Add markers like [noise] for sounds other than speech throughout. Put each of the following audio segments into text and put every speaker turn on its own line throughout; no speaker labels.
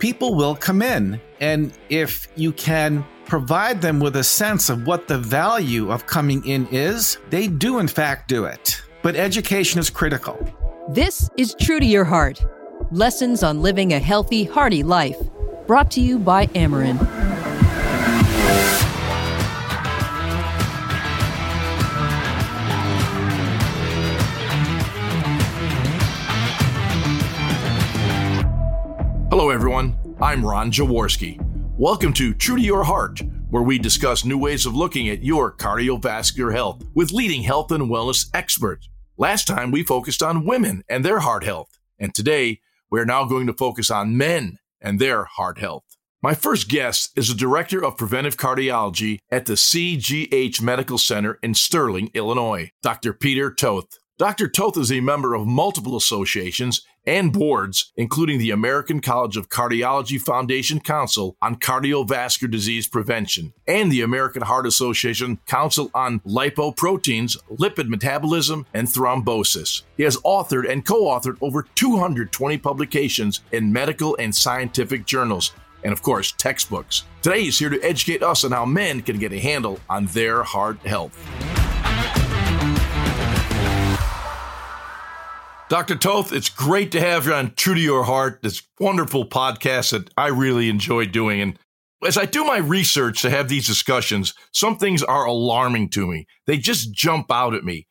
people will come in. And if you can provide them with a sense of what the value of coming in is, they do, in fact, do it. But education is critical.
This is True to Your Heart Lessons on Living a Healthy, Hearty Life. Brought to you by Amarin.
I'm Ron Jaworski. Welcome to True to Your Heart, where we discuss new ways of looking at your cardiovascular health with leading health and wellness experts. Last time we focused on women and their heart health, and today we're now going to focus on men and their heart health. My first guest is the Director of Preventive Cardiology at the CGH Medical Center in Sterling, Illinois, Dr. Peter Toth. Dr. Toth is a member of multiple associations and boards, including the American College of Cardiology Foundation Council on Cardiovascular Disease Prevention and the American Heart Association Council on Lipoproteins, Lipid Metabolism, and Thrombosis. He has authored and co authored over 220 publications in medical and scientific journals. And of course, textbooks. Today, he's here to educate us on how men can get a handle on their heart health. Dr. Toth, it's great to have you on True to Your Heart, this wonderful podcast that I really enjoy doing. And as I do my research to have these discussions, some things are alarming to me. They just jump out at me.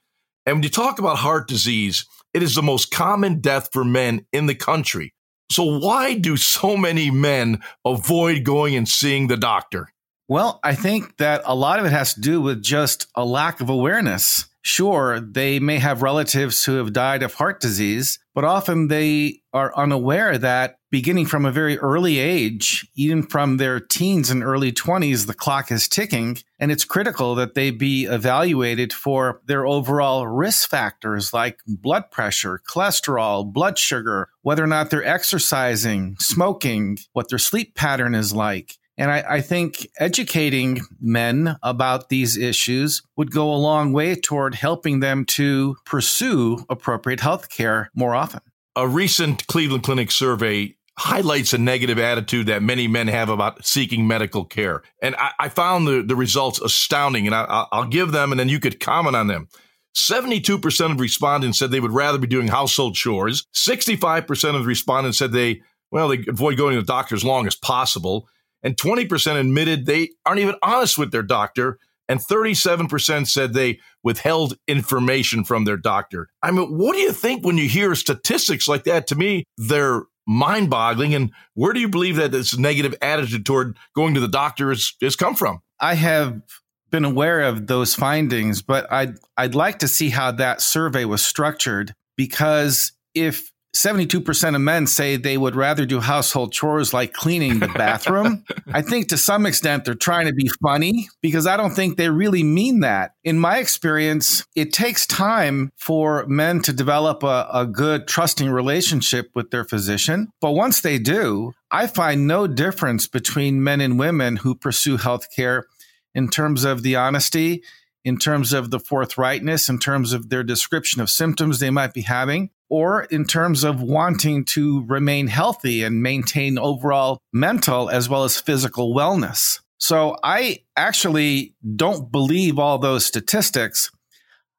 And when you talk about heart disease, it is the most common death for men in the country. So, why do so many men avoid going and seeing the doctor?
Well, I think that a lot of it has to do with just a lack of awareness Sure, they may have relatives who have died of heart disease, but often they are unaware that beginning from a very early age, even from their teens and early 20s, the clock is ticking. And it's critical that they be evaluated for their overall risk factors like blood pressure, cholesterol, blood sugar, whether or not they're exercising, smoking, what their sleep pattern is like. And I, I, think educating men about these issues would go a long way toward helping them to pursue appropriate health care more often.
A recent Cleveland Clinic survey highlights a negative attitude that many men have about seeking medical care. And I, I found the, the results astounding, and I, I'll give them, and then you could comment on them. 72% of respondents said they would rather be doing household chores. 65% of the respondents said they, well, they avoid going to the doctor as long as possible and 20% admitted they aren't even honest with their doctor, and 37% said they withheld information from their doctor. I mean, what do you think when you hear statistics like that? To me, they're mind boggling. And where do you believe that this negative attitude toward going to the doctor has, has come from?
I have been aware of those findings, but I'd, I'd like to see how that survey was structured because if 72% of men say they would rather do household chores like cleaning the bathroom. [laughs] I think to some extent they're trying to be funny because I don't think they really mean that. In my experience, it takes time for men to develop a, a good, trusting relationship with their physician. But once they do, I find no difference between men and women who pursue healthcare in terms of the honesty in terms of the forthrightness, in terms of their description of symptoms they might be having, or in terms of wanting to remain healthy and maintain overall mental as well as physical wellness. So I actually don't believe all those statistics.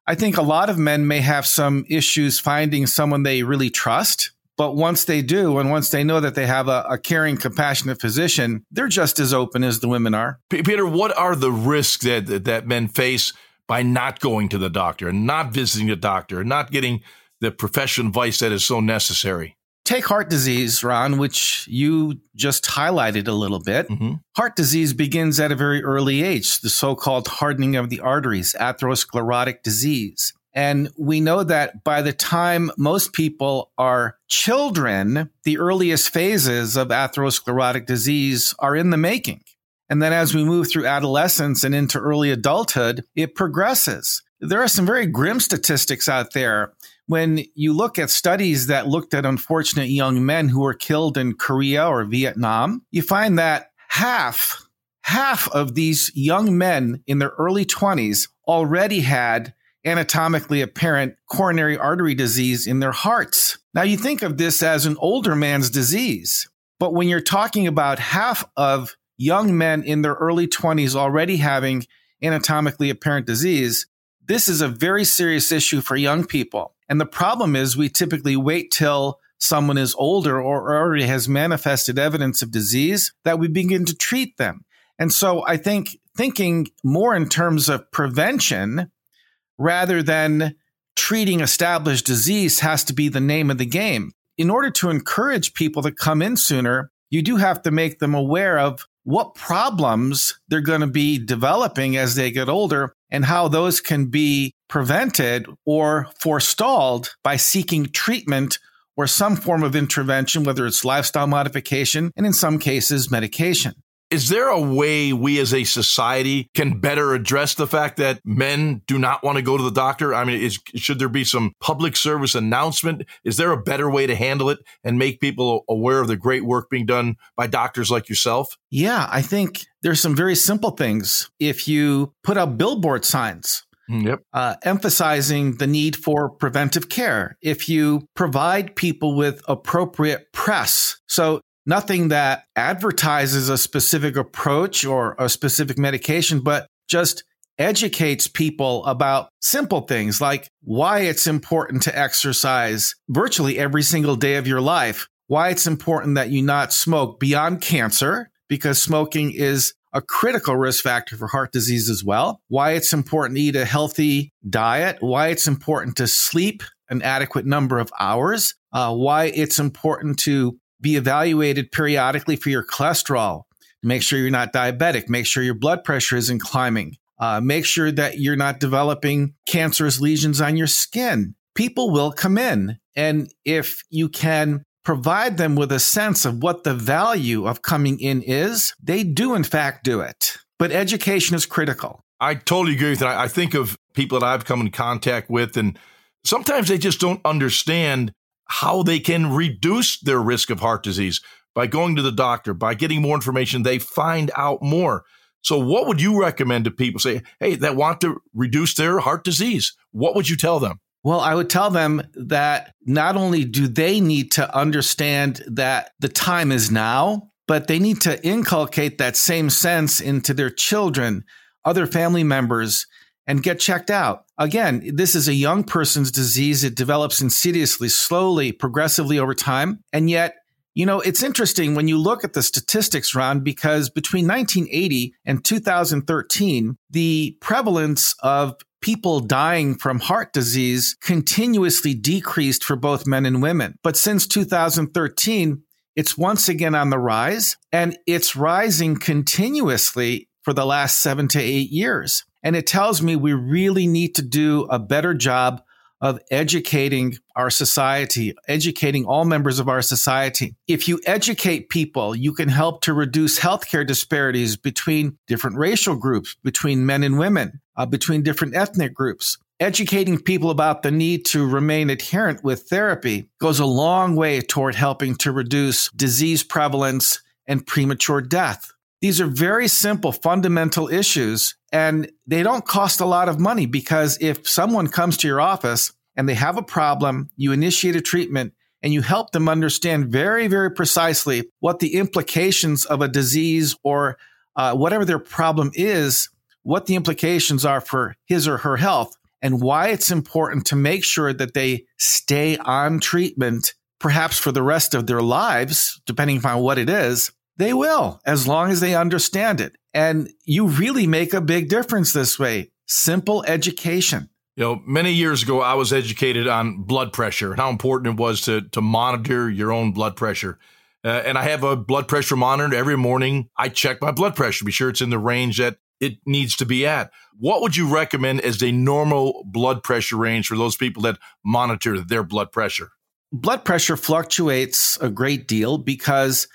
I think a lot of men may have some issues finding someone they really trust. But once they do, and once they know that they have a, a, caring, compassionate physician, they're just as open as the women are.
Peter, what are the risks that, that, men face by not going to the doctor and not visiting the doctor and not getting the professional advice that is so necessary.
Take heart disease, Ron, which you just highlighted a little bit. Mm-hmm. Heart disease begins at a very early age, the so called hardening of the arteries, atherosclerotic disease. And we know that by the time most people are children, the earliest phases of atherosclerotic disease are in the making. And then as we move through adolescence and into early adulthood, it progresses. There are some very grim statistics out there when you look at studies that looked at unfortunate young men who were killed in Korea or Vietnam, you find that half, half of these young men in their early 20s already had anatomically apparent coronary artery disease in their hearts. Now you think of this as an older man's disease. But when you're talking about half of young men in their early 20s already having anatomically apparent disease, this is a very serious issue for young people. And the problem is we typically wait till someone is older or already has manifested evidence of disease that we begin to treat them. And so I think thinking more in terms of prevention rather than treating established disease has to be the name of the game. In order to encourage people to come in sooner, you do have to make them aware of what problems they're going to be developing as they get older and how those can be prevented or forestalled by seeking treatment or some form of intervention, whether it's lifestyle modification and in some cases medication.
Is there a way we as a society can better address the fact that men do not want to go to the doctor? I mean, is, should there be some public service announcement? Is there a better way to handle it and make people aware of the great work being done by doctors like yourself?
Yeah, I think there's some very simple things. If you put up billboard signs
mm, Yep.
Uh, emphasizing the need for preventive care. If you provide people with appropriate press. So nothing that advertises a specific approach or a specific medication, but just educates people about simple things like why it's important to exercise virtually every single day of your life, why it's important that you not smoke beyond cancer, because smoking is a critical risk factor for heart disease as well, why it's important to eat a healthy diet, why it's important to sleep an adequate number of hours, uh, why it's important to be evaluated periodically for your cholesterol. Make sure you're not diabetic. Make sure your blood pressure isn't climbing. Uh, make sure that you're not developing cancerous lesions on your skin. People will come in. And if you can provide them with a sense of what the value of coming in is, they do, in fact, do it. But education is critical.
I totally agree with that. I think of people that I've come in contact with, and sometimes they just don't understand how they can reduce their risk of heart disease by going to the doctor, by getting more information. They find out more. So, what would you recommend to people say, hey, that want to reduce their heart disease? What would you tell them?
Well, I would tell them that not only do they need to understand that the time is now, but they need to inculcate that same sense into their children, other family members, and get checked out. Again, this is a young person's disease. It develops insidiously, slowly, progressively over time. And yet, you know, it's interesting when you look at the statistics, Ron, because between 1980 and 2013, the prevalence of people dying from heart disease continuously decreased for both men and women. But since 2013, it's once again on the rise and it's rising continuously for the last seven to eight years. And it tells me we really need to do a better job of educating our society, educating all members of our society. If you educate people, you can help to reduce healthcare disparities between different racial groups, between men and women, uh, between different ethnic groups. Educating people about the need to remain adherent with therapy goes a long way toward helping to reduce disease prevalence and premature death. These are very simple, fundamental issues, and they don't cost a lot of money because if someone comes to your office and they have a problem, you initiate a treatment and you help them understand very, very precisely what the implications of a disease or uh, whatever their problem is, what the implications are for his or her health, and why it's important to make sure that they stay on treatment, perhaps for the rest of their lives, depending upon what it is they will, as long as they understand it. And you really make a big difference this way. Simple education.
You know, many years ago, I was educated on blood pressure and how important it was to, to monitor your own blood pressure. Uh, and I have a blood pressure monitor every morning. I check my blood pressure, be sure it's in the range that it needs to be at. What would you recommend as a normal blood pressure range for those people that monitor their blood pressure?
Blood pressure fluctuates a great deal because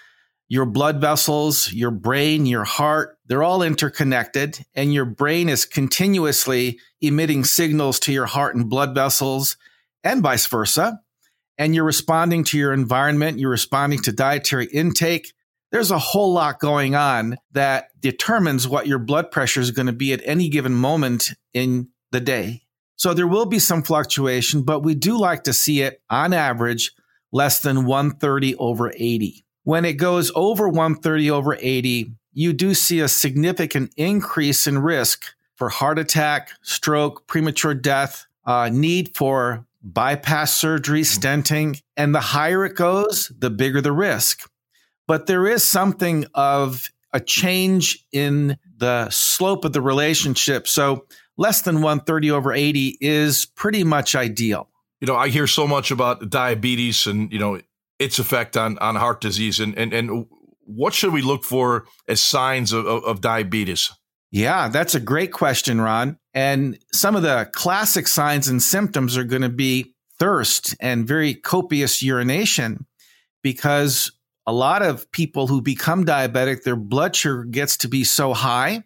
your blood vessels, your brain, your heart, they're all interconnected and your brain is continuously emitting signals to your heart and blood vessels and vice versa. And you're responding to your environment. You're responding to dietary intake. There's a whole lot going on that determines what your blood pressure is going to be at any given moment in the day. So there will be some fluctuation, but we do like to see it on average less than 130 over 80. When it goes over 130 over 80, you do see a significant increase in risk for heart attack, stroke, premature death, uh, need for bypass surgery, stenting. And the higher it goes, the bigger the risk. But there is something of a change in the slope of the relationship. So less than 130 over 80 is pretty much ideal.
You know, I hear so much about diabetes and, you know, its effect on, on heart disease and, and, and what should we look for as signs of, of, diabetes?
Yeah, that's a great question, Ron. And some of the classic signs and symptoms are going to be thirst and very copious urination because a lot of people who become diabetic, their blood sugar gets to be so high,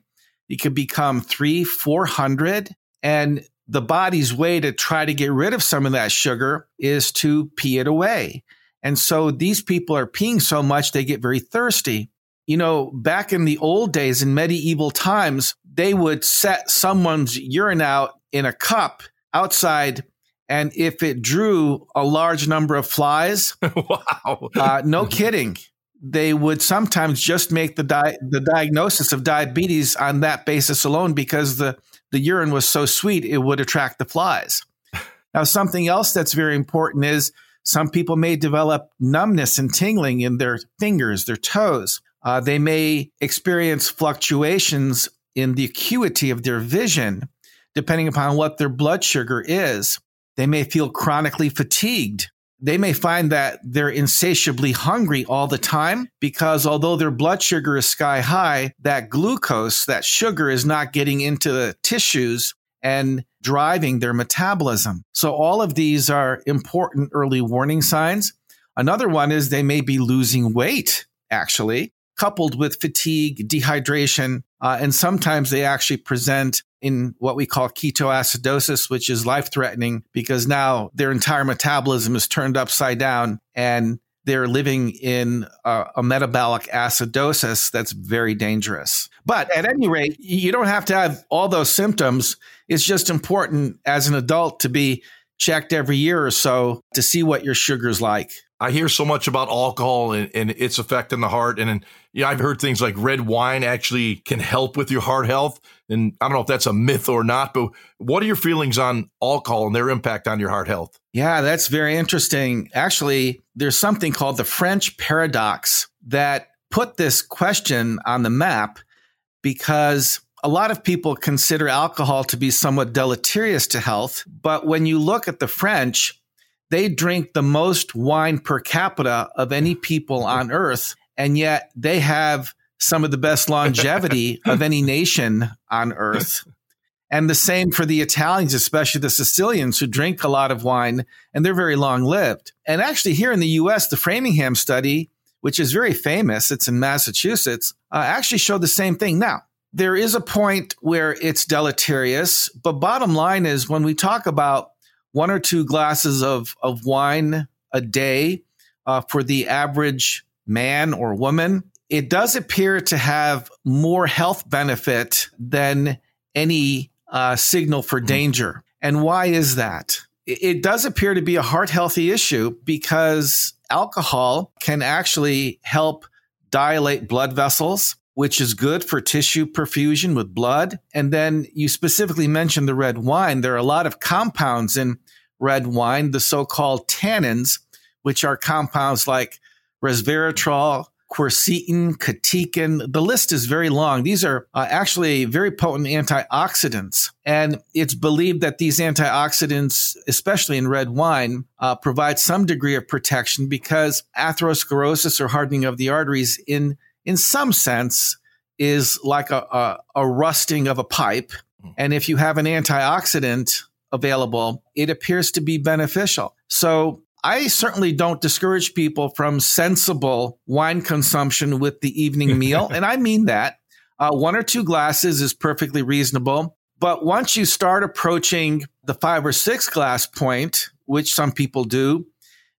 it could become three, 400. And the body's way to try to get rid of some of that sugar is to pee it away. And so these people are peeing so much, they get very thirsty. You know, back in the old days in medieval times, they would set someone's urine out in a cup outside. And if it drew a large number of flies, [laughs]
wow,
uh, no kidding, they would sometimes just make the di- the diagnosis of diabetes on that basis alone because the the urine was so sweet it would attract the flies. [laughs] Now, something else that's very important is some people may develop numbness and tingling in their fingers, their toes. Uh, they may experience fluctuations in the acuity of their vision, depending upon what their blood sugar is. They may feel chronically fatigued. They may find that they're insatiably hungry all the time because although their blood sugar is sky high, that glucose, that sugar is not getting into the tissues and driving their metabolism. So all of these are important early warning signs. Another one is they may be losing weight, actually, coupled with fatigue, dehydration, uh, and sometimes they actually present in what we call ketoacidosis, which is life threatening because now their entire metabolism is turned upside down and they're living in a, a, metabolic acidosis that's very dangerous. But at any rate, you don't have to have all those symptoms. It's just important as an adult to be checked every year or so to see what your sugar's like.
I hear so much about alcohol and, and its effect on the heart. And, you know, I've heard things like red wine actually can help with your heart health. And I don't know if that's a myth or not, but what are your feelings on alcohol and their impact on your heart health?
Yeah, that's very interesting. Actually, there's something called the French paradox that put this question on the map because a lot of people consider alcohol to be somewhat deleterious to health. But when you look at the French, they drink the most wine per capita of any people on earth. And yet they have some of the best longevity [laughs] of any nation on earth. And the same for the Italians, especially the Sicilians who drink a lot of wine and they're very long lived. And actually, here in the US, the Framingham study, which is very famous, it's in Massachusetts, uh, actually showed the same thing. Now, there is a point where it's deleterious, but bottom line is when we talk about one or two glasses of, of wine a day uh, for the average man or woman, it does appear to have more health benefit than any uh, signal for hmm. danger. And why is that? It does appear to be a heart healthy issue because alcohol can actually help dilate blood vessels which is good for tissue perfusion with blood. And then you specifically mentioned the red wine. There are a lot of compounds in red wine, the so-called tannins, which are compounds like resveratrol, quercetin, catechin. The list is very long. These are uh, actually very potent antioxidants. And it's believed that these antioxidants, especially in red wine, uh, provide some degree of protection because atherosclerosis or hardening of the arteries in in some sense, is like a, a, a rusting of a pipe. Hmm. And if you have an antioxidant available, it appears to be beneficial. So I certainly don't discourage people from sensible wine consumption with the evening meal. [laughs] and I mean that. Uh, one or two glasses is perfectly reasonable. But once you start approaching the five or six glass point, which some people do,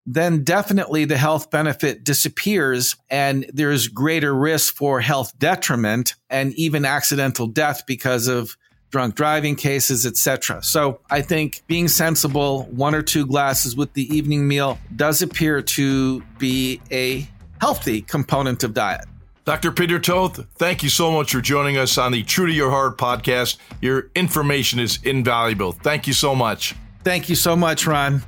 then definitely the health benefit disappears and there's greater risk for health detriment and even accidental death because of drunk driving cases, etc. So I think being sensible, one or two glasses with the evening meal does appear to be a healthy component of diet.
Dr. Peter Toth, thank you so much for joining us on the True to Your Heart podcast. Your information is invaluable. Thank you so much.
Thank you so much, Ron.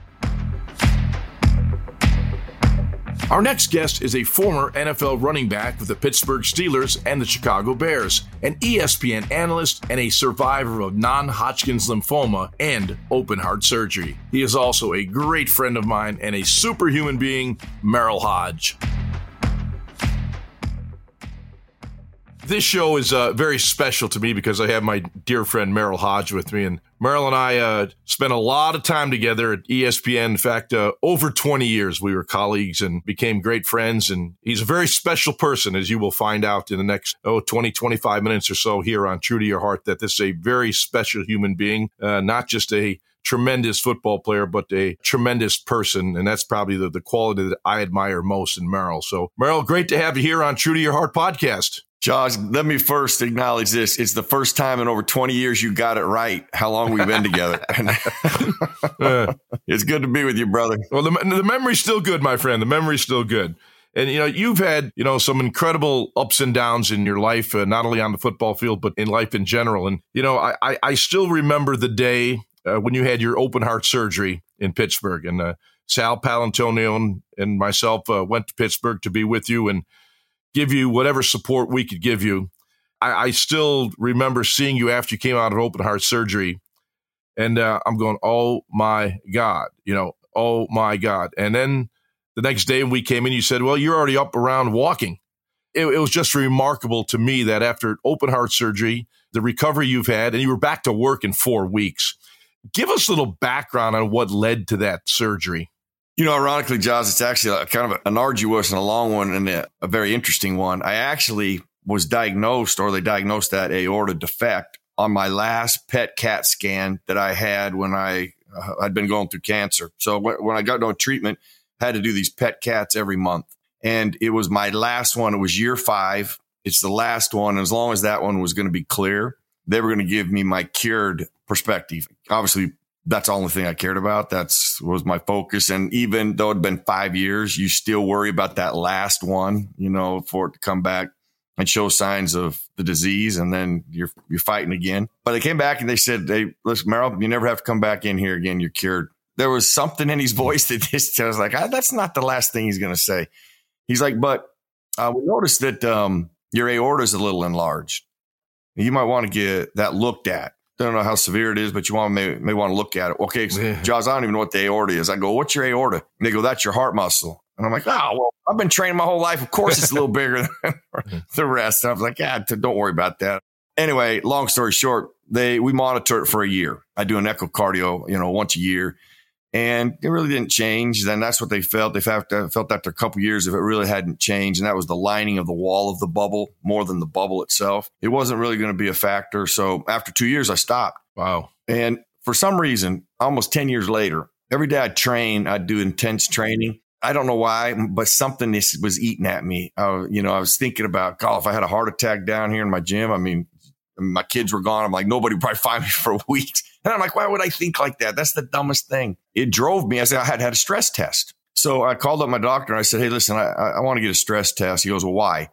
Our next guest is a former NFL running back with the Pittsburgh Steelers and the Chicago Bears, an ESPN analyst, and a survivor of non Hodgkin's lymphoma and open heart surgery. He is also a great friend of mine and a superhuman being, Merril Hoge. This show is uh, very special to me because I have my dear friend Merril Hoge with me. And Merril and I uh, spent a lot of time together at ESPN. In fact, uh, over 20 years, we were colleagues and became great friends. And he's a very special person, as you will find out in the next, oh, 20, 25 minutes or so here on True to Your Heart, that this is a very special human being, uh, not just a tremendous football player, but a tremendous person. And that's probably the, the quality that I admire most in Merril. So, Merril, great to have you here on True to Your Heart podcast.
Jaws, let me first acknowledge this. It's the first time in over 20 years you got it right how long we've been together. [laughs] it's good to be with you, brother.
Well, the, the memory's still good, my friend. The memory's still good. And, you know, you've had, you know, some incredible ups and downs in your life, uh, not only on the football field, but in life in general. And, you know, I, I, I still remember the day uh, when you had your open heart surgery in Pittsburgh. And uh, Sal Paolantonio and, and myself uh, went to Pittsburgh to be with you. And, give you whatever support we could give you. I, I still remember seeing you after you came out of open heart surgery, and uh, I'm going, oh my God, you know, oh my God. And then the next day when we came in, you said, well, you're already up around walking. It, it was just remarkable to me that after open heart surgery, the recovery you've had, and you were back to work in four weeks. Give us a little background on what led to that surgery.
You know, ironically, Jaws, it's actually a, kind of an arduous and a long one and a, a very interesting one. I actually was diagnosed, or they diagnosed that aorta defect on my last PET CAT scan that I had when I uh, I'd been going through cancer. So when I got no treatment, I had to do these PET CATs every month, and it was my last one. It was year five. It's the last one. As long as that one was going to be clear, they were going to give me my cured perspective. Obviously, that's the only thing I cared about. That's was my focus. And even though it'd been five years, you still worry about that last one, you know, for it to come back and show signs of the disease. And then you're, you're fighting again. But they came back and they said, Hey, listen, Merril, you never have to come back in here again. You're cured. There was something in his [laughs] voice that just, I was like, ah, that's not the last thing he's going to say. He's like, but uh, we noticed that um, your aorta is a little enlarged. You might want to get that looked at don't know how severe it is, but you want may, may want to look at it. Okay, yeah. Jaws, I don't even know what the aorta is. I go, what's your aorta? And they go, that's your heart muscle. And I'm like, oh, well, I've been training my whole life. Of course, it's a little bigger than [laughs] mm-hmm. the rest. And I was like, yeah, don't worry about that. Anyway, long story short, they we monitor it for a year. I do an echocardio, you know, once a year and it really didn't change. Then that's what they felt. They felt, felt after a couple years if it really hadn't changed, and that was the lining of the wall of the bubble more than the bubble itself. It wasn't really going to be a factor. So after two years, I stopped.
Wow.
And for some reason, almost 10 years later, every day I'd train, I'd do intense training. I don't know why, but something was eating at me. Uh, you know, I was thinking about, God, if I had a heart attack down here in my gym, I mean, my kids were gone. I'm like, nobody would probably find me [laughs] for weeks. And I'm like, why would I think like that? That's the dumbest thing. It drove me. I said, I had had a stress test. So I called up my doctor and I said, Hey, listen, I, I want to get a stress test. He goes, Well, why?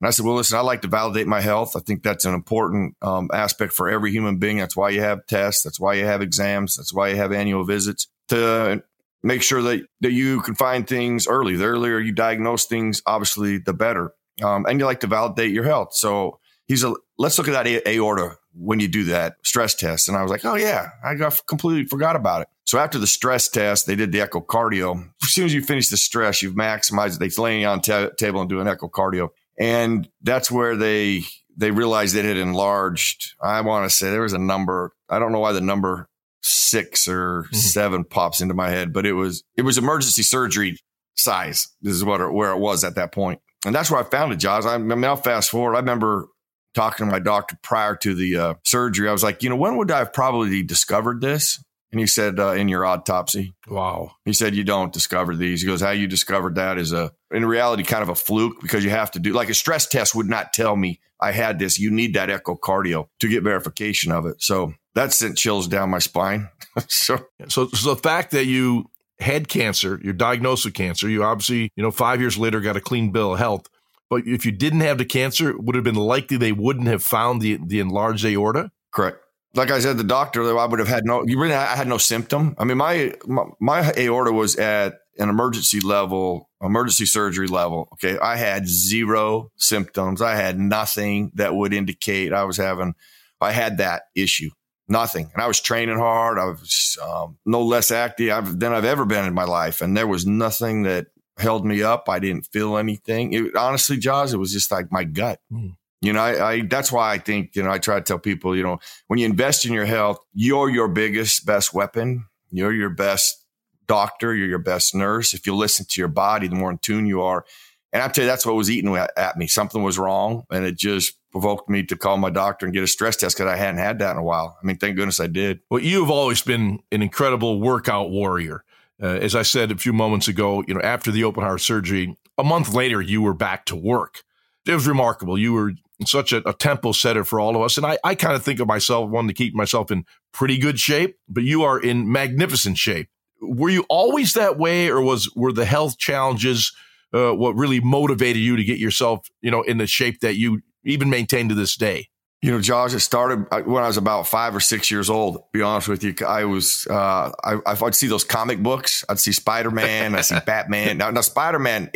And I said, Well, listen, I like to validate my health. I think that's an important um, aspect for every human being. That's why you have tests. That's why you have exams. That's why you have annual visits to make sure that, that you can find things early. The earlier you diagnose things, obviously, the better. Um, and you like to validate your health. So he's a, let's look at that aorta when you do that stress test. And I was like, oh, yeah, I got completely forgot about it. So after the stress test, they did the echocardio. As soon as you finish the stress, you've maximized it. They lay you on t- table and do an echocardio. And that's where they they realized it had enlarged. I want to say there was a number. I don't know why the number six or mm-hmm. seven pops into my head, but it was it was emergency surgery size. This is what where it was at that point, and that's where I found it, Jaws. I, I mean, I'll fast forward. I remember talking to my doctor prior to the uh, surgery. I was like, you know, when would I have probably discovered this? And he said, uh, in your autopsy.
Wow.
He said, you don't discover these. He goes, how you discovered that is a, in reality, kind of a fluke because you have to do, like a stress test would not tell me I had this. You need that echocardio to get verification of it. So that sent chills down my spine. [laughs]
so, so, so the fact that you had cancer, you're diagnosed with cancer. You obviously, you know, five years later got a clean bill of health. But if you didn't have the cancer, it would have been likely they wouldn't have found the the enlarged aorta.
Correct. Like I said, the doctor, I would have had no. You really, I had no symptom. I mean, my my, my aorta was at an emergency level, emergency surgery level. Okay, I had zero symptoms. I had nothing that would indicate I was having. I had that issue nothing. And I was training hard. I was um, no less active than I've ever been in my life. And there was nothing that held me up. I didn't feel anything. It, honestly, Jaws, it was just like my gut. Mm. You know, I, I, that's why I think, you know, I try to tell people, you know, when you invest in your health, you're your biggest, best weapon. You're your best doctor. You're your best nurse. If you listen to your body, the more in tune you are. And I tell you, that's what was eating at me. Something was wrong. And it just provoked me to call my doctor and get a stress test because I hadn't had that in a while. I mean, thank goodness I did.
Well, you've always been an incredible workout warrior. Uh, as I said a few moments ago, you know, after the open heart surgery, a month later, you were back to work. It was remarkable. You were such a, a tempo setter for all of us. And I, I kind of think of myself, one to keep myself in pretty good shape, but you are in magnificent shape. Were you always that way or was, were the health challenges, uh, what really motivated you to get yourself, you know, in the shape that you even maintain to this day?
You know, Jaws, it started uh, when I was about five or six years old. To be honest with you, I was uh, I, I'd see those comic books. I'd see Spider Man. I see [laughs] Batman. Now, now Spider Man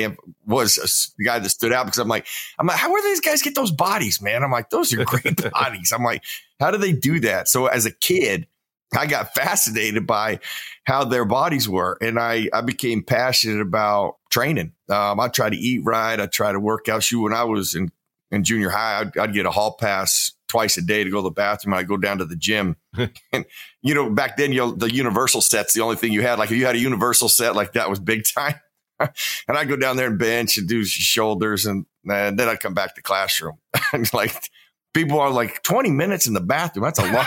was the guy that stood out because I'm like, I'm like, how do these guys get those bodies, man? I'm like, those are great [laughs] bodies. I'm like, how do they do that? So as a kid, I got fascinated by how their bodies were, and I I became passionate about training. Um, I tried to eat right. I tried to work out. Shoot, when I was in in junior high, I'd, I'd, get a hall pass twice a day to go to the bathroom. I'd go down to the gym. [laughs] and, you know, back then, you the universal set's the only thing you had. Like if you had a universal set like that was big [laughs] time. and I'd go down there and bench and do shoulders. And, and then I'd come back to classroom. [laughs] and like people are like 20 minutes in the bathroom. That's a long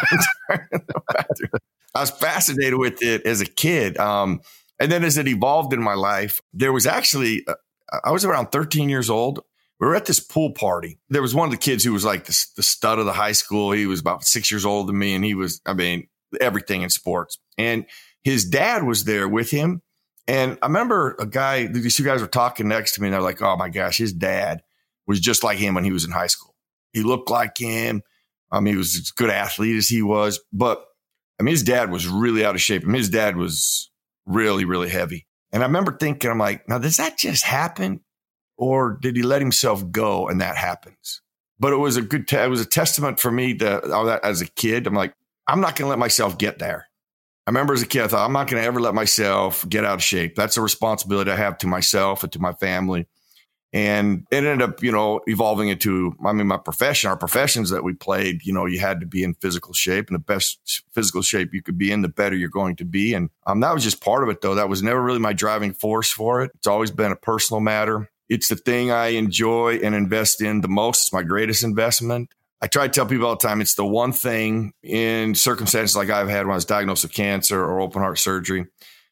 time in the bathroom. I was fascinated with it as a kid. Um, and then as it evolved in my life, there was actually, uh, I was around 13 years old we were at this pool party. There was one of the kids who was like the, the stud of the high school. He was about six years older than me, and he was, I mean, everything in sports. And his dad was there with him. And I remember a guy, these two guys were talking next to me, and they're like, oh my gosh, his dad was just like him when he was in high school. He looked like him. I mean, he was as good athlete as he was, but I mean, his dad was really out of shape. I mean, his dad was really, really heavy. And I remember thinking, I'm like, now, does that just happen? Or did he let himself go and that happens? But it was a good, te- it was a testament for me that, that as a kid, I'm like, I'm not going to let myself get there. I remember as a kid, I thought, I'm not going to ever let myself get out of shape. That's a responsibility I have to myself and to my family. And it ended up, you know, evolving into, I mean, my profession, our professions that we played, you know, you had to be in physical shape and the best physical shape you could be in, the better you're going to be. And um, that was just part of it, though. That was never really my driving force for it. It's always been a personal matter. It's the thing I enjoy and invest in the most. It's my greatest investment. I try to tell people all the time it's the one thing in circumstances like I've had when I was diagnosed with cancer or open heart surgery.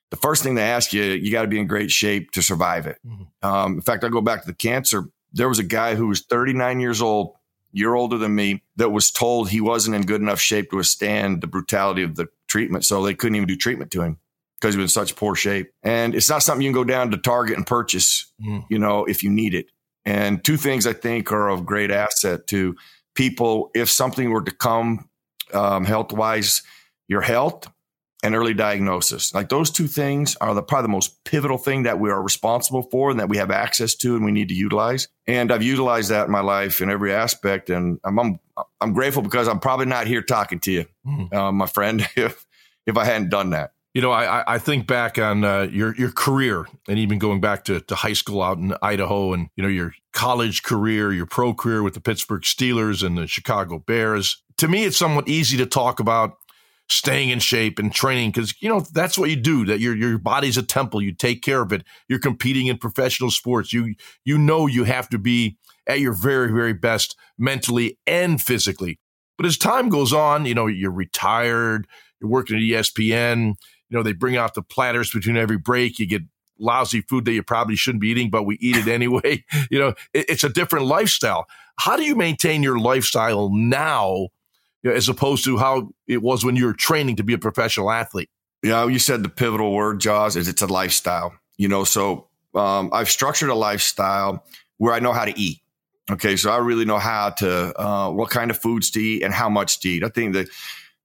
The first thing they ask you, you got to be in great shape to survive it. Mm-hmm. Um, in fact, I go back to the cancer. There was a guy who was 39 years old, year older than me, that was told he wasn't in good enough shape to withstand the brutality of the treatment. So they couldn't even do treatment to him because he was in such poor shape. And it's not something you can go down to Target and purchase, mm. you know, if you need it. And two things I think are of great asset to people. If something were to come um, health wise, your health and early diagnosis. Like those two things are the probably the most pivotal thing that we are responsible for and that we have access to and we need to utilize. And I've utilized that in my life in every aspect. And I'm I'm, I'm grateful because I'm probably not here talking to you, mm. uh, my friend, [laughs] if if I hadn't done that.
You know, I, I think back on uh, your your career, and even going back to, to high school out in Idaho, and you know your college career, your pro career with the Pittsburgh Steelers and the Chicago Bears. To me, it's somewhat easy to talk about staying in shape and training because you know that's what you do. That your your body's a temple. You take care of it. You're competing in professional sports. You you know you have to be at your very very best mentally and physically. But as time goes on, you know you're retired. You're working at ESPN you know, they bring out the platters between every break. You get lousy food that you probably shouldn't be eating, but we eat it anyway. [laughs] you know, it, it's a different lifestyle. How do you maintain your lifestyle now you know, as opposed to how it was when you were training to be a professional athlete?
Yeah, you said the pivotal word, Jaws, is it's a lifestyle. You know, so um, I've structured a lifestyle where I know how to eat. Okay, so I really know how to uh, what kind of foods to eat and how much to eat. I think that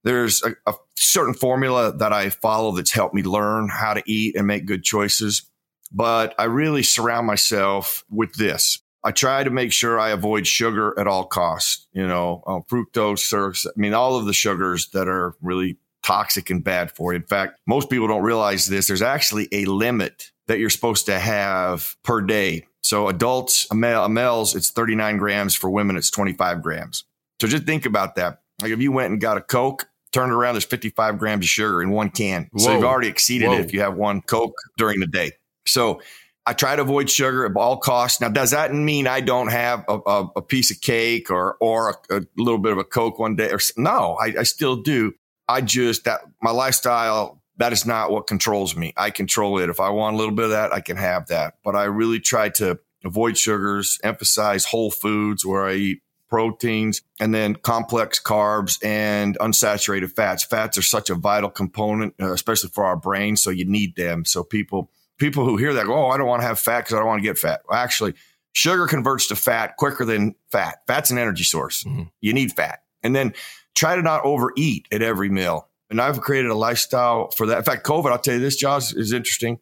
there's a, a certain formula that I follow that's helped me learn how to eat and make good choices. But I really surround myself with this. I try to make sure I avoid sugar at all costs. You know, uh, fructose, syrups. I mean, all of the sugars that are really toxic and bad for you. In fact, most people don't realize this. There's actually a limit that you're supposed to have per day. So adults, male, males, it's 39 grams. For women, it's 25 grams. So just think about that. Like if you went and got a Coke, turned around, there's 55 grams of sugar in one can. Whoa. So you've already exceeded Whoa. it if you have one Coke during the day. So I try to avoid sugar at all costs. Now, does that mean I don't have a, a, a piece of cake or or a, a, little bit of a Coke one day? Or no, I, I still do. I just that my lifestyle that is not what controls me. I control it. If I want a little bit of that, I can have that. But I really try to avoid sugars, emphasize whole foods where I eat proteins and then complex carbs and unsaturated fats. Fats are such a vital component, uh, especially for our brain. So you need them. So people, people who hear that go, Oh, I don't want to have fat because I don't want to get fat. Well, actually, sugar converts to fat quicker than fat. Fat's an energy source. Mm-hmm. You need fat. And then try to not overeat at every meal. And I've created a lifestyle for that. In fact, COVID, I'll tell you this, Jaws, is interesting.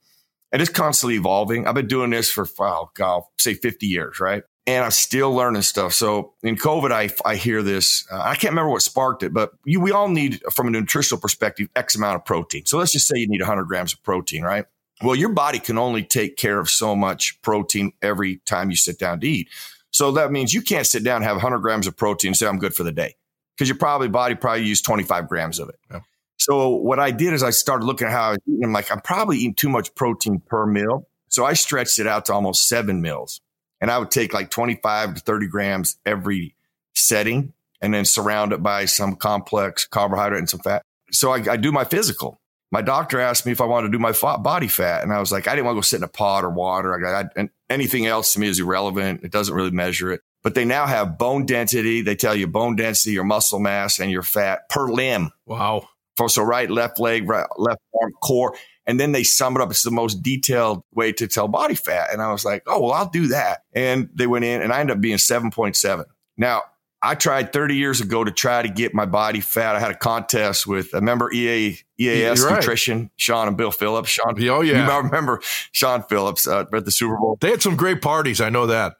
And it's constantly evolving. I've been doing this for, oh, God, say 50 years, right? And I'm still learning stuff. So in COVID, I, I hear this. Uh, I can't remember what sparked it, but you, we all need, from a nutritional perspective, X amount of protein. So let's just say you need 100 grams of protein, right? Well, your body can only take care of so much protein every time you sit down to eat. So that means you can't sit down and have 100 grams of protein and say, I'm good for the day because your probably body probably used 25 grams of it. Yeah. So what I did is I started looking at how I was eating. I'm like, I'm probably eating too much protein per meal. So I stretched it out to almost seven meals. And I would take like 25 to 30 grams every setting and then surround it by some complex carbohydrate and some fat. So I, I do my physical. My doctor asked me if I wanted to do my body fat. And I was like, I didn't want to go sit in a pot or water. I got, and anything else to me is irrelevant. It doesn't really measure it. But they now have bone density. They tell you bone density, your muscle mass, and your fat per limb.
Wow.
So right, left leg, right, left arm, core. And then they sum it up. It's the most detailed way to tell body fat. And I was like, oh, well, I'll do that. And they went in and I ended up being 7.7. Now, I tried 30 years ago to try to get my body fat. I had a contest with a member EA, EAS right. Nutrition, Shawn and Bill Phillips. Shawn,
oh yeah,
you might remember Shawn Phillips uh, at the Super Bowl.
They had some great parties. I know that.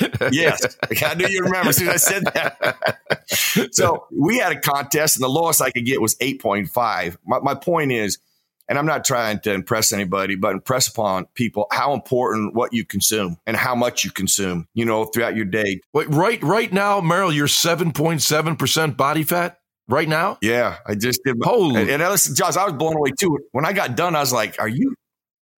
[laughs]
yes, I knew you remember as soon as I said that. so we had a contest, and the lowest I could get was 8.5. My, my point is and I'm not trying to impress anybody, but impress upon people how important what you consume and how much you consume, you know, throughout your day.
Wait, right, right now, Merril, you're 7.7% body fat right now?
Yeah. I just did.
My, Holy.
And, and listen, Jaws, I was blown away too. When I got done, I was like, are you,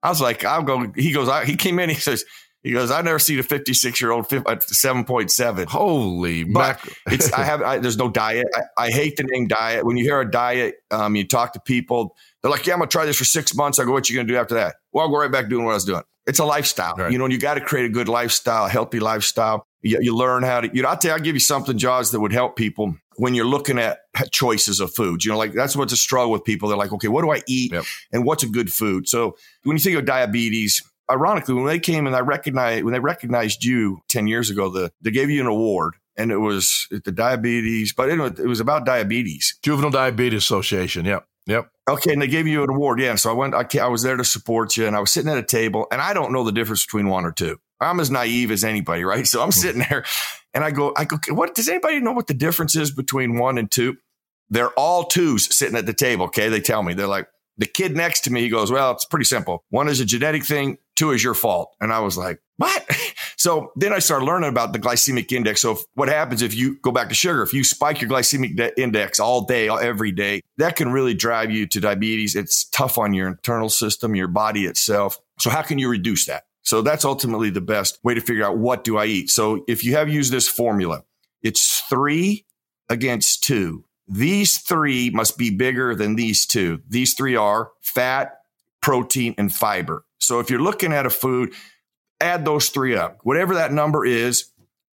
I was like, I'll go, he goes, I, he came in, he says, he goes, I never seen a 56 year old uh, 7.7.
Holy,
but it's, I [laughs] have, I, there's no diet. I, I, hate the name diet. When you hear a diet, um, you talk to people, they're like, yeah, I'm to try this for six months. I go, what you going to do after that? Well, I'll go right back doing what I was doing. It's a lifestyle, right. you know, and you got to create a good lifestyle, a healthy lifestyle. You, you learn how to, you know, I'll tell you, I'll give you something, Jaws, that would help people when you're looking at choices of foods. You know, like that's what's a struggle with people. They're like, okay, what do I eat yep. and what's a good food? So when you think of diabetes, ironically, when they came and I recognized when they recognized you ten years ago, the they gave you an award, and it was the diabetes, but it was about diabetes,
Juvenile Diabetes Association. Yep, yep.
Okay, and they gave you an award, yeah. So I went, I, I was there to support you, and I was sitting at a table, and I don't know the difference between one or two. I'm as naive as anybody, right? So I'm hmm. sitting there, and I go, I go, what does anybody know what the difference is between one and two? They're all twos sitting at the table. Okay, they tell me they're like the kid next to me. He goes, well, it's pretty simple. One is a genetic thing two is your fault. And I was like, what? [laughs] So then I started learning about the glycemic index. So if, what happens if you go back to sugar? If you spike your glycemic de- index all day, every day, that can really drive you to diabetes. It's tough on your internal system, your body itself. So how can you reduce that? So that's ultimately the best way to figure out what do I eat. So if you have used this formula, it's three against two. These three must be bigger than these two. These three are fat, protein, and fiber. So if you're looking at a food, add those three up. Whatever that number is,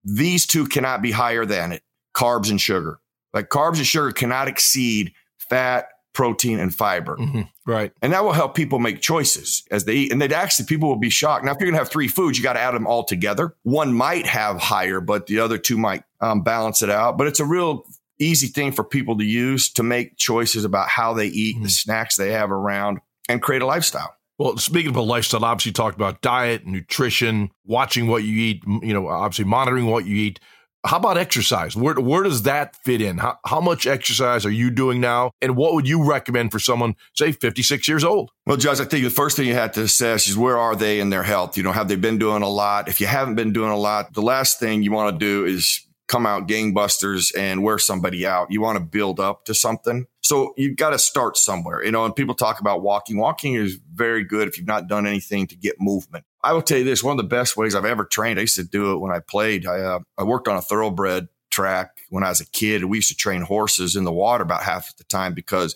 these two cannot be higher than it carbs and sugar. Like carbs and sugar cannot exceed fat, protein, and fiber.
Mm-hmm. Right.
And that will help people make choices as they eat. And they'd actually, people will be shocked. Now, if you're going to have three foods, you got to add them all together. One might have higher, but the other two might um, balance it out. But it's a real easy thing for people to use to make choices about how they eat, mm-hmm. the snacks they have around, and create a lifestyle.
Well, speaking of a lifestyle, obviously talked about diet, nutrition, watching what you eat, you know, obviously monitoring what you eat. How about exercise? Where, where does that fit in? How, how much exercise are you doing now? And what would you recommend for someone, say, 56 years old?
Well, Judge, I think the first thing you have to assess is where are they in their health? You know, have they been doing a lot? If you haven't been doing a lot, the last thing you want to do is come out gangbusters and wear somebody out. You want to build up to something. So you've got to start somewhere, you know, and people talk about walking. Walking is very good if you've not done anything to get movement. I will tell you this, one of the best ways I've ever trained, I used to do it when I played. I, uh, I worked on a thoroughbred track when I was a kid. We used to train horses in the water about half of the time because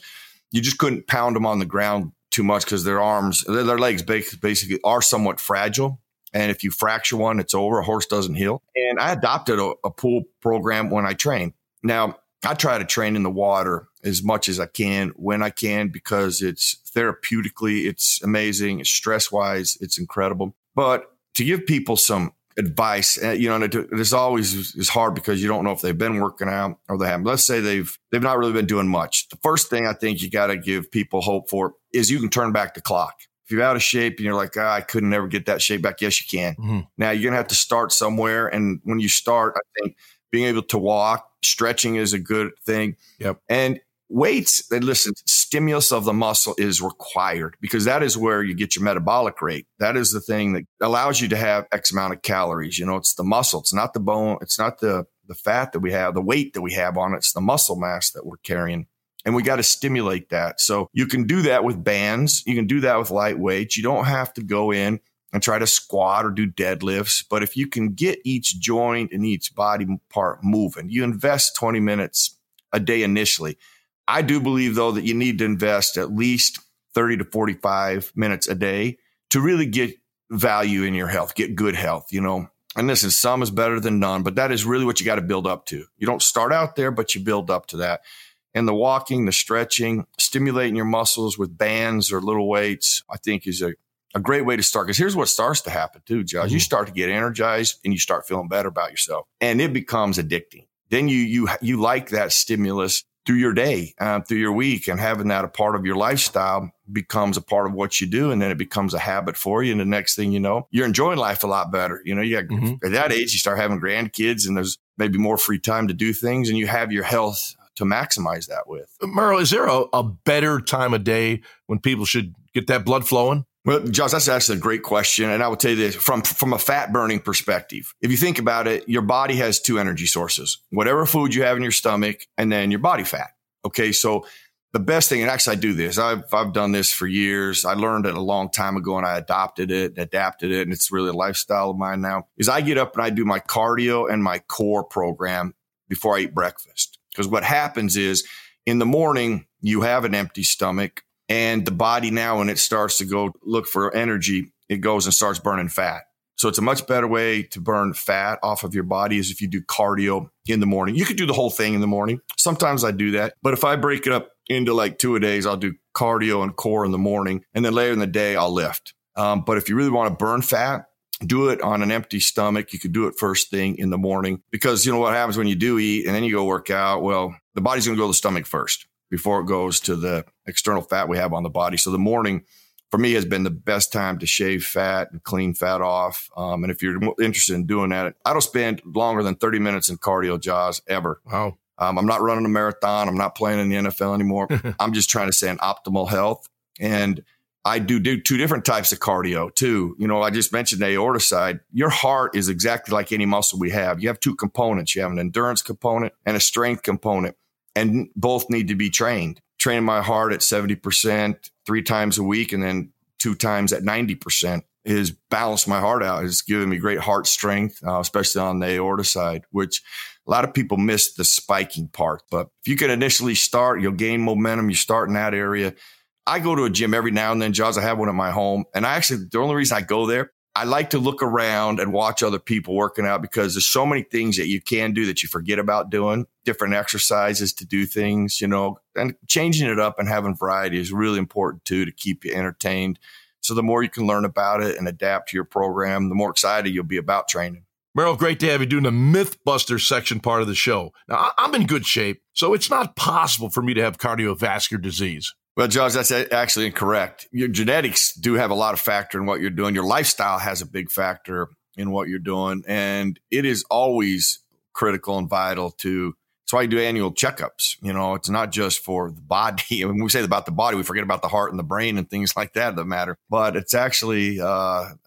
you just couldn't pound them on the ground too much because their arms, their legs basically are somewhat fragile. And if you fracture one, it's over. A horse doesn't heal. And I adopted a, a pool program when I trained. Now, I try to train in the water as much as I can when I can because it's therapeutically, it's amazing. Stress wise, it's incredible. But to give people some advice, eh, you know, this always is hard because you don't know if they've been working out or they haven't. Let's say they've they've not really been doing much. The first thing I think you got to give people hope for is you can turn back the clock. You're out of shape and you're like, oh, I couldn't never get that shape back, yes, you can. Mm-hmm. Now you're gonna have to start somewhere, and when you start, I think being able to walk, stretching is a good thing.
Yep.
And weights, listen, stimulus of the muscle is required because that is where you get your metabolic rate. That is the thing that allows you to have X amount of calories. You know, it's the muscle. It's not the bone. It's not the, the fat that we have, the weight that we have on it. It's the muscle mass that we're carrying. And we got to stimulate that. So you can do that with bands. You can do that with light weights. You don't have to go in and try to squat or do deadlifts. But if you can get each joint and each body part moving, you invest 20 minutes a day initially. I do believe though that you need to invest at least 30 to 45 minutes a day to really get value in your health, get good health, you know. And listen, some is better than none, but that is really what you got to build up to. You don't start out there, but you build up to that. And the walking, the stretching, stimulating your muscles with bands or little weights, I think is a, a great way to start. Because here's what starts to happen too, Jaws. Mm-hmm. You start to get energized and you start feeling better about yourself, and it becomes addicting. Then you you you like that stimulus through your day, uh, through your week, and having that a part of your lifestyle becomes a part of what you do, and then it becomes a habit for you. And the next thing you know, you're enjoying life a lot better. You know, you got, mm-hmm. at that age, you start having grandkids, and there's maybe more free time to do things, and you have your health to maximize that with.
Merril, is there a, a better time of day when people should get that blood flowing?
Well, Jaws, that's actually a great question. And I will tell you this from, from a fat burning perspective. If you think about it, your body has two energy sources, whatever food you have in your stomach and then your body fat. Okay. So the best thing, and actually I do this, I've, I've done this for years. I learned it a long time ago and I adopted it, adapted it. And it's really a lifestyle of mine now is I get up and I do my cardio and my core program before I eat breakfast. Because what happens is in the morning, you have an empty stomach and the body now, when it starts to go look for energy, it goes and starts burning fat. So it's a much better way to burn fat off of your body is if you do cardio in the morning. You could do the whole thing in the morning. Sometimes I do that. But if I break it up into like two a days, I'll do cardio and core in the morning. And then later in the day, I'll lift. Um, but if you really want to burn fat, do it on an empty stomach. You could do it first thing in the morning because you know what happens when you do eat and then you go work out. Well, the body's going to go to the stomach first before it goes to the external fat we have on the body. So the morning for me has been the best time to shave fat and clean fat off. Um, and if you're interested in doing that, I don't spend longer than 30 minutes in cardio Jaws ever.
Wow.
Um, I'm not running a marathon. I'm not playing in the NFL anymore. [laughs] I'm just trying to stay in optimal health. And I do do two different types of cardio too. You know, I just mentioned the aorta side. Your heart is exactly like any muscle we have. You have two components. You have an endurance component and a strength component and both need to be trained. Training my heart at 70% three times a week and then two times at 90% is balanced my heart out. It's given me great heart strength, uh, especially on the aorta side, which a lot of people miss the spiking part. But if you can initially start, you'll gain momentum. You start in that area. I go to a gym every now and then, Jaws. I have one at my home. And I actually, the only reason I go there, I like to look around and watch other people working out because there's so many things that you can do that you forget about doing, different exercises to do things, you know, and changing it up and having variety is really important too to keep you entertained. So the more you can learn about it and adapt to your program, the more excited you'll be about training.
Merril, great to have you doing the Mythbuster section part of the show. Now, I'm in good shape, so it's not possible for me to have cardiovascular disease.
Well, Jaws, that's actually incorrect. Your genetics do have a lot of factor in what you're doing. Your lifestyle has a big factor in what you're doing. And it is always critical and vital to, that's why you do annual checkups. You know, it's not just for the body. [laughs] When we say about the body, we forget about the heart and the brain and things like that that matter, but it's actually uh,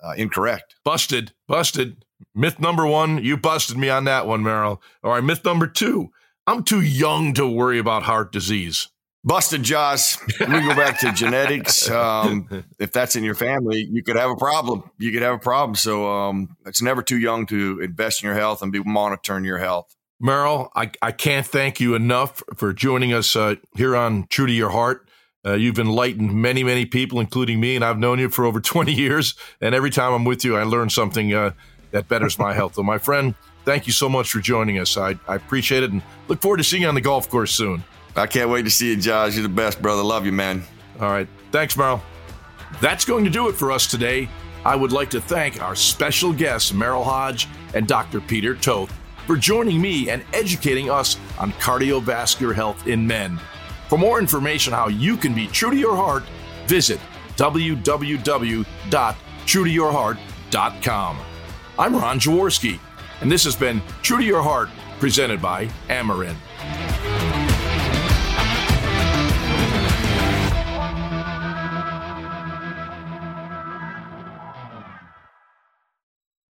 uh, incorrect.
Busted, busted. Myth number one, you busted me on that one, Merril. All right, myth number two, I'm too young to worry about heart disease.
Busted Jaws. We go back to genetics. [laughs] Um, if that's in your family, you could have a problem. You could have a problem. So um, it's never too young to invest in your health and be monitoring your health.
Merril, I, I can't thank you enough for joining us uh, here on True to Your Heart. Uh, you've enlightened many, many people, including me, and I've known you for over [laughs] 20 years. And every time I'm with you, I learn something uh, that betters my health. So, my friend, thank you so much for joining us. I, I appreciate it and look forward to seeing you on the golf course soon.
I can't wait to see you, Jaws. You're the best, brother. Love you, man.
All right. Thanks, Merril. That's going to do it for us today. I would like to thank our special guests, Merril Hoge and Dr. Peter Toth, for joining me and educating us on cardiovascular health in men. For more information on how you can be true to your heart, visit www.truetoyourheart.com. I'm Ron Jaworski, and this has been True to Your Heart, presented by Amarin.